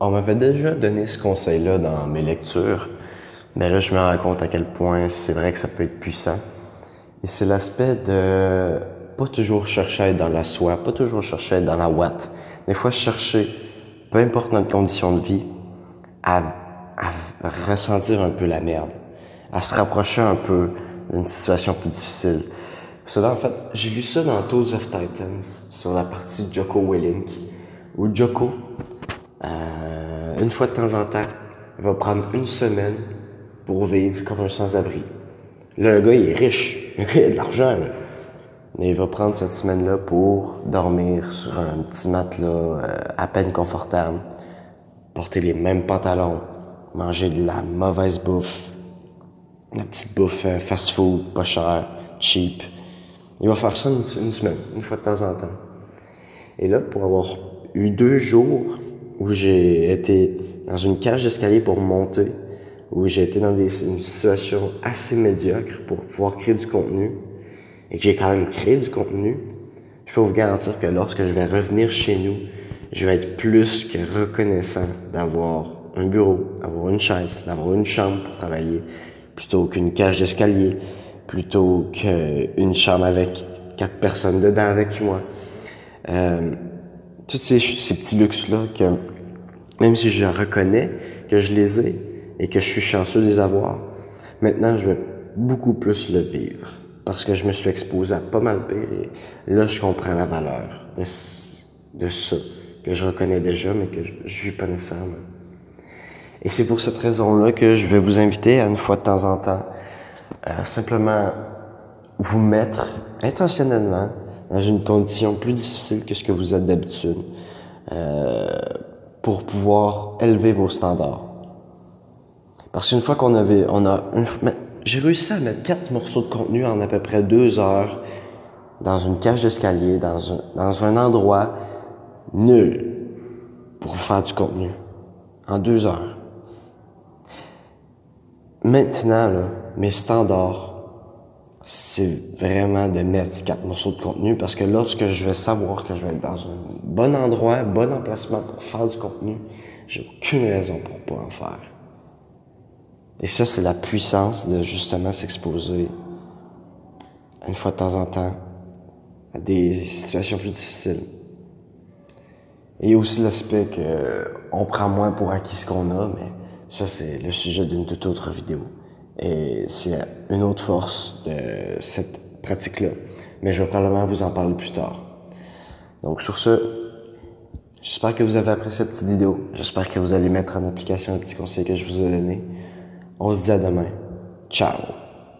On m'avait déjà donné ce conseil-là dans mes lectures, mais là, je me rends compte à quel point c'est vrai que ça peut être puissant. Et c'est l'aspect de pas toujours chercher à être dans la soie, pas toujours chercher à être dans la ouate. Des fois, chercher, peu importe notre condition de vie, à, à ressentir un peu la merde, à se rapprocher un peu d'une situation plus difficile. Cela, en fait, j'ai lu ça dans Tools of Titans, sur la partie Joko Willink, où Joko, euh, une fois de temps en temps, va prendre une semaine pour vivre comme un sans-abri. Là, le gars, il est riche. Il a de l'argent. Mais il va prendre cette semaine-là pour dormir sur un petit matelas euh, à peine confortable, porter les mêmes pantalons, manger de la mauvaise bouffe, la petite bouffe euh, fast-food, pas cher, cheap. Il va faire ça une, semaine, une fois de temps en temps. Et là, pour avoir eu deux jours où j'ai été dans une cage d'escalier pour monter, où j'ai été dans des, une situation assez médiocre pour pouvoir créer du contenu, et que j'ai quand même créé du contenu, je peux vous garantir que lorsque je vais revenir chez nous, je vais être plus que reconnaissant d'avoir un bureau, d'avoir une chaise, d'avoir une chambre pour travailler, plutôt qu'une cage d'escalier, plutôt qu'une chambre avec quatre personnes dedans avec moi. Euh, tous ces, ces petits luxes-là que, même si je reconnais que je les ai et que je suis chanceux de les avoir, maintenant, je vais beaucoup plus le vivre parce que je me suis exposé à pas mal pire et là, je comprends la valeur de, de ça que je reconnais déjà, mais que je, je vis pas nécessairement. Et c'est pour cette raison-là que je vais vous inviter à une fois de temps en temps à simplement vous mettre intentionnellement dans une condition plus difficile que ce que vous êtes d'habitude euh, pour pouvoir élever vos standards. Parce qu'une fois qu'on avait, on a, j'ai réussi à mettre quatre morceaux de contenu en à peu près deux heures dans une cage d'escalier, dans un, dans un endroit nul pour faire du contenu en deux heures. Maintenant, là, mes standards, c'est vraiment de mettre quatre morceaux de contenu parce que lorsque je vais savoir que je vais être dans un bon endroit, bon emplacement pour faire du contenu, j'ai aucune raison pour pas en faire. Et ça, c'est la puissance de justement s'exposer une fois de temps en temps à des situations plus difficiles. Et aussi l'aspect que on prend moins pour acquis ce qu'on a, mais ça, c'est le sujet d'une toute autre vidéo. Et c'est une autre force de cette pratique-là. Mais je vais probablement vous en parler plus tard. Donc, sur ce, j'espère que vous avez apprécié cette petite vidéo. J'espère que vous allez mettre en application les petits conseils que je vous ai donnés. On se dit à demain. Ciao!